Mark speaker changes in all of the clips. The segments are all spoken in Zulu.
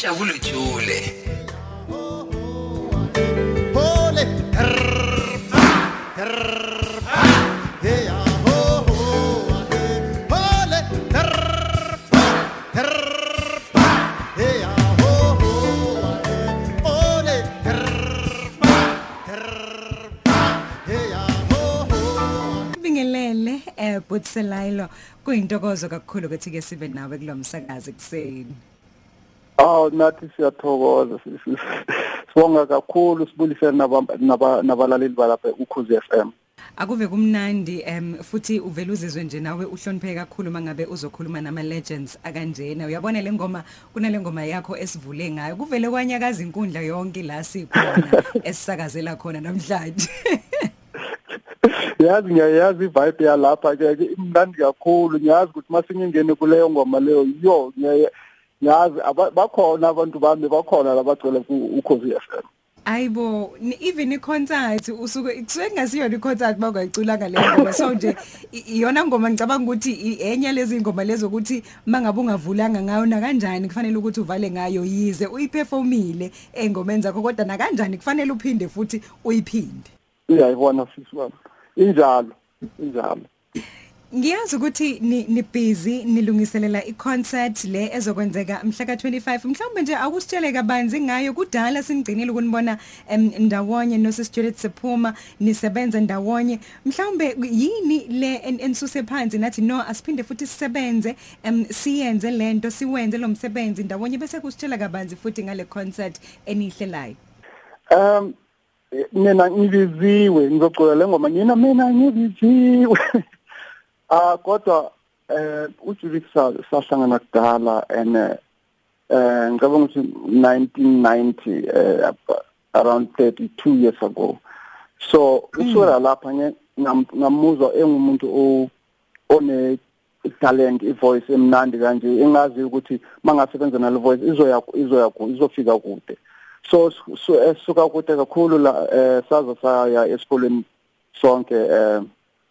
Speaker 1: jabulo jule.
Speaker 2: Pole terpa terpa hey
Speaker 3: eh Butselaylo kuyintokozo kakhulu ukuthi ke sibe nawe kulomsakazi kuseni
Speaker 4: Aw nathi siyathokoza si- si- sibonga kakhulu sibulise naba- naba- nabalaleli balapha ukhuzi FM.
Speaker 3: Akuve kumnandi em futhi uvela uzizwe nje nawe uhloniphe kakhulu mangabe uzokhuluma nama legends akanjena. Uyabona le ngoma kunale ngoma yakho esivule ngayo. Kuvele kwanyakaza inkundla yonke la sikhona esisakazela khona namhlanje.
Speaker 4: Yazi ngiyayazi ivibe yalapha ke ke imnandi kakhulu ngiyazi ukuthi masingene kuleyo ngoma leyo yo ngiya- aba- bakhona abantu bami bakhona labacela ku ukhuzi FM.
Speaker 3: Ayibo ni- even iconcert usuke kusuke ngasiyona iconcert bangayicula ngale ngoma so nje iyona ngoma ngicabanga ukuthi enye lezi ngoma lezo ukuthi mangabe ungavulanga ngayo na kanjani kufanele ukuthi uvale ngayo yize uyiperformile engomeni zakho kodwa na kanjani kufanele uphinde futhi uyiphinde
Speaker 4: Iyayibona sisi wami. Injalo, injalo.
Speaker 3: Ngiyazi ukuthi ni ni busy nilungiselela iconcert le ezokwenzeka mhla ka25 mhlawumbe nje akusitshele kabanzi ngayo kudala singcinile ukunibona em, ndawonye noSistulet Sephuma nisebenza ndawonye. Mhlawumbe yini le en- ensuse phansi nathi no asiphinde futhi sisebenze em, siyenze lento siwenze lo msebenzi ndawonye bese kusitshela kabanzi futhi ngale concert enihlelayo
Speaker 4: Um mina ngibiziwe ngizocula le ngoma. Ngina mina ngibiziwe. Ah kodwa eh uJudith sahlangana kudala and eh eh, ngicabanga ukuthi 1990 eh, around 32 years ago. So usura lapha nge ngam- ngamuzwa engumuntu o one talent ivoice emnandi kanje engazi ukuthi mangasebenza nale voice izoya izoya izofika kude. so so esuka kude kakhulu la eh saza saya esikoleni sonke eh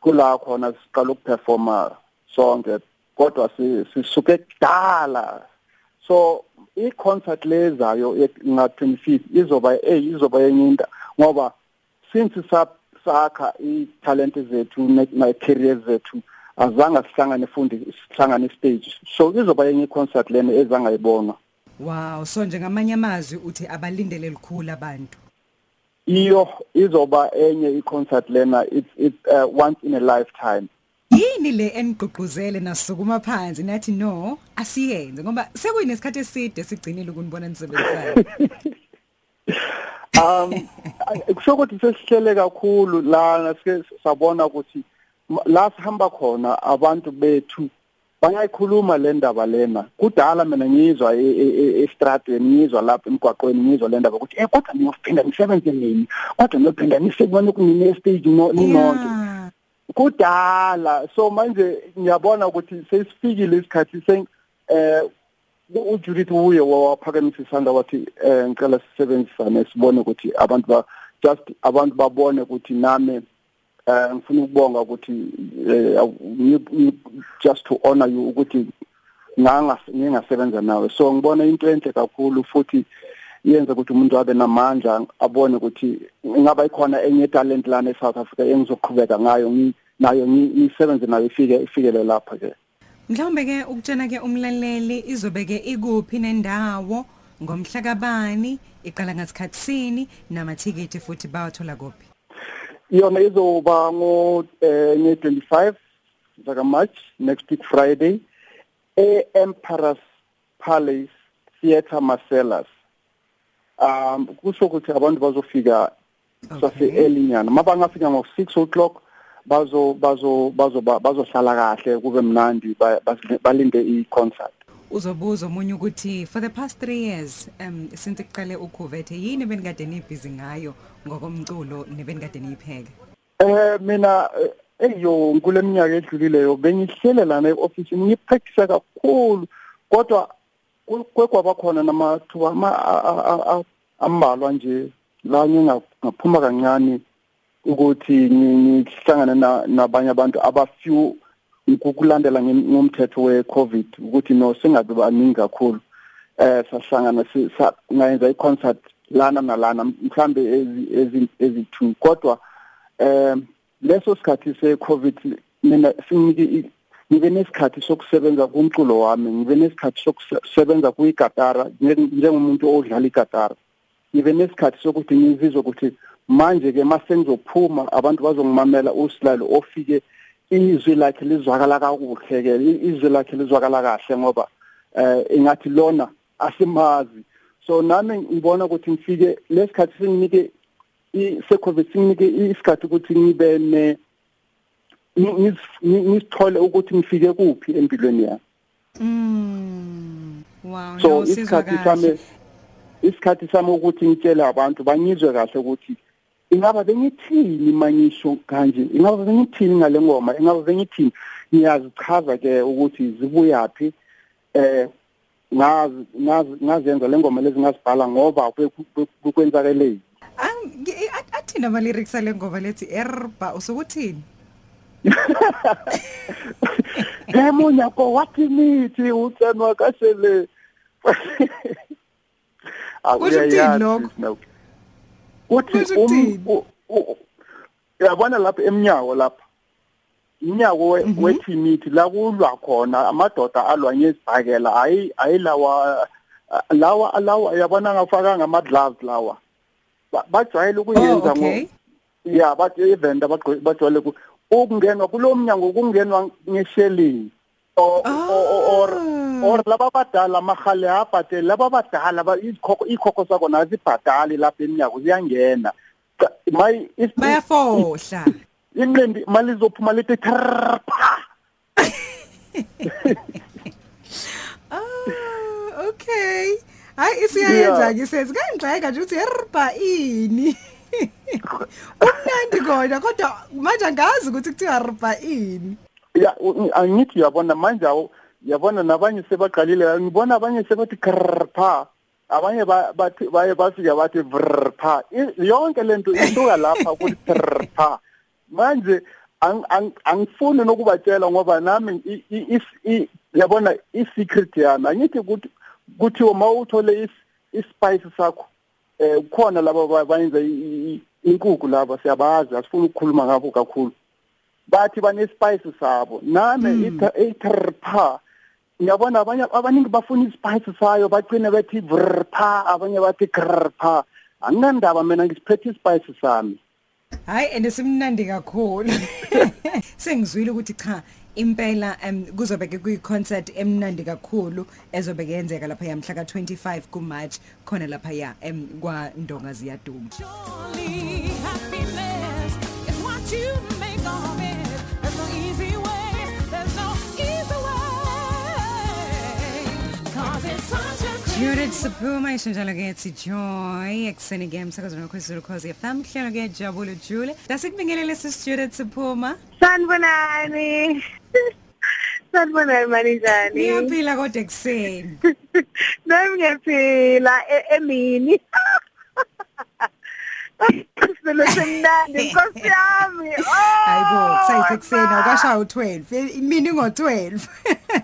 Speaker 4: kula khona siqala ukuperforma sonke kodwa si- sisuke kudala. So i concert lezayo nga 25 izoba eh izoba yenyinda ngoba since sa sakha i talent zethu na careers zethu azange sihlangane fundi sihlangane stage. So izoba yenye concert lena ezangayibona
Speaker 3: wow so njengamanye amazwi uthi abalindele likhulu abantu.
Speaker 4: Iyo izoba enye i-concert lena it's it's uh, once in a lifetime
Speaker 3: Yini le enigqugquzele nasukuma phansi nathi no asiyenze ngoba sekuyinesikhathi eside sigcinile ukunibona nisebenzayo.
Speaker 4: um kusho ukuthi sesihlele kakhulu lana sike sabona ukuthi la sihamba khona abantu bethu bayayikhuluma le ndaba lena. Kudala mina ngizwa e- e- e- estradeni ngizwa lapha emgwaqweni ngizwa le ndaba ukuthi eh kodwa ngiyophinda ngisebenze nini? Kodwa ngiyophinda ngisebone kunine stage no ninonke
Speaker 3: Yeah.
Speaker 4: kudala. So manje ngiyabona ukuthi sesifikile isikhathi sen eh uJudith uye waphakamisa isandla wathi eh ngicela sisebenzisane sibone ukuthi abantu ba just abantu babone ukuthi nami eh ngifuna ukubonga ukuthi eh, ngi- ngi- just to honor you ukuthi nganga ngingasebenza nawe so ngibona into enhle kakhulu futhi yenza ukuthi umuntu abe namandla abone ukuthi ingaba ikhona enye talent lana eSouth Africa engizoqhubeka ngayo ngi- nayo ngi- ngisebenze nayo ifike ifikele lapha ke
Speaker 3: Mhlawumbe ke ukutshena ke umlaleli izobe ke ikuphi nendawo ngomhla kabani iqala ngasikhatsini namathiketi futhi bawathola kuphi.
Speaker 4: Yona izoba ngo eh, nge 25 zaka March next week Friday e Emperor's Palace Theatre Marcellus. Um kusho ukuthi abantu bazofika sase
Speaker 3: Okay.
Speaker 4: early nyana mabangafika ngo 6 o'clock bazo bazo bazo bazohlala kahle kube mnandi ba- bas- balinde i concert
Speaker 3: Uzobuza omunye ukuthi for the past 3 years um since iqale ukhuvethe yini benikade nibhizi ngayo ngokomculo nebenikade niyipheke.
Speaker 4: Eh mina eh, eyo kuleminyaka edlulileyo bengihlele lana eoffice ngipractice kakhulu kodwa ku- kwekwaba khona namathuba ama- a- a- a- ambalwa nje la ngingaphuma kancane ukuthi ngi- ngihlangane na- nabanye abantu abafew ukulandela ngomthetho wecovid ukuthi no singabe baningi kakhulu. Eh sahlangana ngayenza i-concert lana nalana mhlambe ezi ezi2 kodwa eh leso sikhathi se-covid mina sinike ngibe nesikhathi sokusebenza kumculo wami ngibe nesikhathi sokusebenza kuyigatara njengomuntu odlala igatara ngibe nesikhathi sokuthi ngizizwe ukuthi manje ke mase ngizophuma abantu bazongimamela usilalo ofike izwi lakhe lizwakala kakuhle ke izwi lakhe lizwakala kahle ngoba eh ingathi lona asimazi. So nami ngibona ukuthi ngifike lesikhathi singinike se-covid singinike isikhathi ukuthi ngibe ne ngisithole ukuthi ngifike kuphi empilweni yami.
Speaker 3: Mm. Wow
Speaker 4: so isikhathi sami isikhathi sami ukuthi ngitshele abantu bangizwe kahle ukuthi ingaba bengithini manyisho kanje? Ingaba bengithini ngale ngoma? Ingaba bengithini? Ngiyazichaza ke ukuthi zibuyaphi eh ngazi ngazenza le ngoma lezi ngazibhala ngoba kwenzakeleni
Speaker 3: athina ama lyrics ale ngoma lethi erba usukuthini?
Speaker 4: Hemunya ko wathi mithi utsenwa kashele
Speaker 3: Akuyayazi lokho?
Speaker 4: Uthi yabona lapha eminyawo lapha. Inyawo
Speaker 3: Mhm.
Speaker 4: wethimithi la kulwa khona amadoda alwa ngezibhakela hayi ayilawa lawa lawa yabona ngafaka ngama gloves lawa. Ba- bajwayele
Speaker 3: Oh
Speaker 4: ukuyenza
Speaker 3: okay.
Speaker 4: ya bathi event bajwayele ku ukungenwa kulo mnyango kungenwa ngeshelling or or
Speaker 3: Ah.
Speaker 4: or laba badala amahale abhathe laba badala ikhokho ikhokho sakho nazibhadali lapha eminyango ziyangena. Ca- mayi is-
Speaker 3: bayafohla
Speaker 4: inqindi mali izophuma lithi trrrrpha.
Speaker 3: ah okay. Hayi isiyayenza ke senze kangixeka nje ukuthi erba ini? Umnandi kona kodwa manje angazi ukuthi kuthiwa rba ini?
Speaker 4: Ya u- angithi uyabona manje awu yabona nabanye sebaqalile ngibona abanye sebathi krrpha abanye ba- bathi baye bafika bathi vrrpha I- yonke lento isuka lapha ukuthi trrpha manje ang- ang- angifuni nokubatshela ngoba nami i- i- is- i- yabona i-secret yami. Angithi ukuthi kuthiwa uma uthole is- ispice sakho eh kukhona laba ba- bayenza i- i- i- inkukhu laba. Siyabazi asifuni ukukhuluma ngabo kakhulu. Bathi banespice sabo. Nami itrpa ngiyabona abanye abaningi bafuna ispice sayo bagcine bethi vrpa abanye bathi krpa anginandaba mina ngisiphethe ispice sami.
Speaker 3: Hayi and simnandi kakhulu. Sengizwile ukuthi cha impela um kuzobe ke kuyi concert emnandi kakhulu ezobe kuyenzeka lapha yamhla ka25 kuMarch khona lapha ya em kwa Ndonga ziyaduma.
Speaker 1: Such a
Speaker 3: Judith Sapuma ishinjalo ke ethi Joy ekseni ke emsakazweni wekhwezulu cause FM hlelo ke jabule Jule dasikubingelele sis Judith Sapuma
Speaker 5: Sanibonani. Sanibonani manijani.
Speaker 3: niyaphila kodwa ekseni
Speaker 5: Nami ngiyaphila e- emini. Silo semnandi Nkosi yami.
Speaker 3: hayibo kusayisekuseni
Speaker 5: Oh.
Speaker 3: awukashaya u12 imini ngo12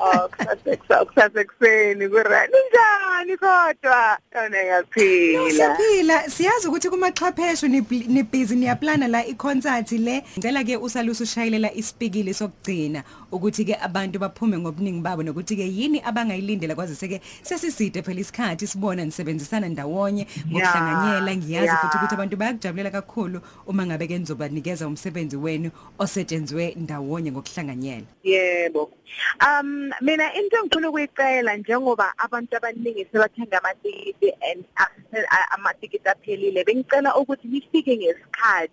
Speaker 5: Oh, kusasa kusasa kuseni kurani njani kodwa? Yona ngiyaphila.
Speaker 3: Siyaphila siyazi ukuthi kumaxhapheshu nibhizi niyaplana la iconcert le ngicela ke usalusa ushayelela isipikili sokugcina ukuthi ke abantu baphume ngobuningi babo nokuthi ke yini abangayilindela kwazise ke sesiside phela isikhathi sibona nisebenzisana ndawonye ngokuhlanganyela ngiyazi
Speaker 5: yeah.
Speaker 3: futhi ukuthi abantu bayakujabulela kakhulu uma ngabe ke nizobanikeza umsebenzi wenu osetshenzwe ndawonye ngokuhlanganyela
Speaker 5: Yebo. Um mina into engifuna ukuyicela njengoba abantu abaningi sebathenga amatikiti and a- a- amatikiti aphelile bengicela ukuthi nifike ngesikhathi.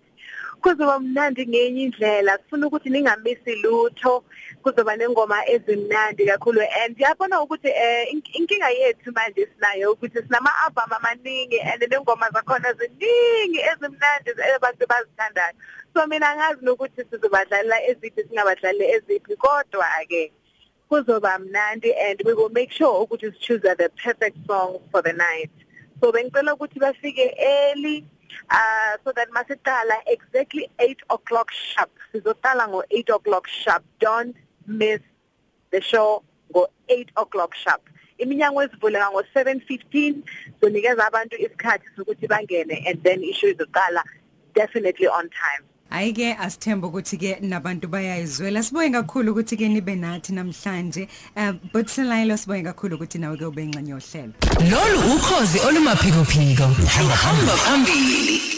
Speaker 5: Kuzoba mnandi ngenye indlela kufuna ukuthi ningamisi lutho kuzoba nengoma ezimnandi kakhulu. And yabona ukuthi eh, ink- inkinga yethu manje sinayo ukuthi sinama album amaningi and nengoma zakhona ziningi ezimnandi abantu bazithandayo. So mina ngazi nokuthi sizobadlalela eziphi singabadlaleli eziphi kodwa ke kuzoba mnandi and we will make sure ukuthi choose the perfect song for the night. So bengicela ukuthi bafike early uh so that masiqala exactly 8 o'clock sharp. Sizoqala ngo 8 o'clock sharp. Don't miss the show ngo 8 o'clock sharp. Iminyango ezivuleka ngo7:15 sonikeza abantu isikhathi sokuthi bangene and then ishow izoqala definitely on time
Speaker 3: Hayi ke asithemba ukuthi ke nabantu bayayizwela siboye kakhulu ukuthi ke nibe nathi namhlanje uh, but silayelo siboye kakhulu ukuthi nawe ke ube ingxenye yohlelo
Speaker 6: Lolu ukhozi olumaphiko phiko. Hamba phambili.